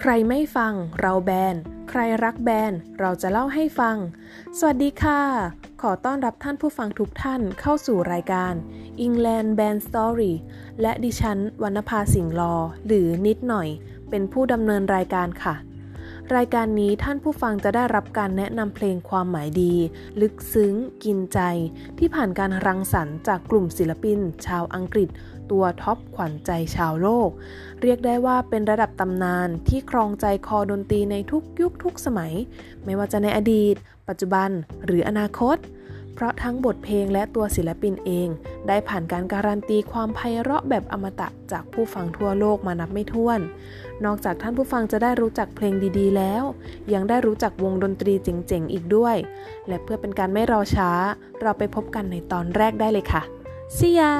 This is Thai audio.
ใครไม่ฟัง เราแบน ใครรักแบน เราจะเล่าให้ฟัง สวัสดีค่ะ ขอต้อนรับท่านผู้ฟังทุกท่านเข้าสู่รายการ England Band Story และดิฉันวรรณภาสิงห์ลอ หรือนิดหน่อย เป็นผู้ดำเนินรายการค่ะ รายการนี้ท่านผู้ฟังจะได้รับการแนะนำเพลงความหมายดี ลึกซึ้ง กินใจ ที่ผ่านการรังสรรค์จากกลุ่มศิลปิน ชาวอังกฤษ ตัวท็อปขวัญใจชาวโลก เรียกได้ว่าเป็นระดับตำนานที่ครองใจคอดนตรีในทุกยุคทุกสมัย ไม่ว่าจะในอดีต ปัจจุบันหรืออนาคต เพราะทั้งบทเพลงและตัวศิลปินเอง ได้ผ่านการการันตีความไพเราะแบบอมตะจากผู้ฟังทั่วโลกมานับไม่ถ้วน นอกจากท่านผู้ฟังจะได้รู้จักเพลงดีๆแล้ว ยังได้รู้จักวงดนตรีเจ๋งๆอีกด้วย และเพื่อเป็นการไม่รอช้า เราไปพบกันในตอนแรกได้เลยค่ะ See ya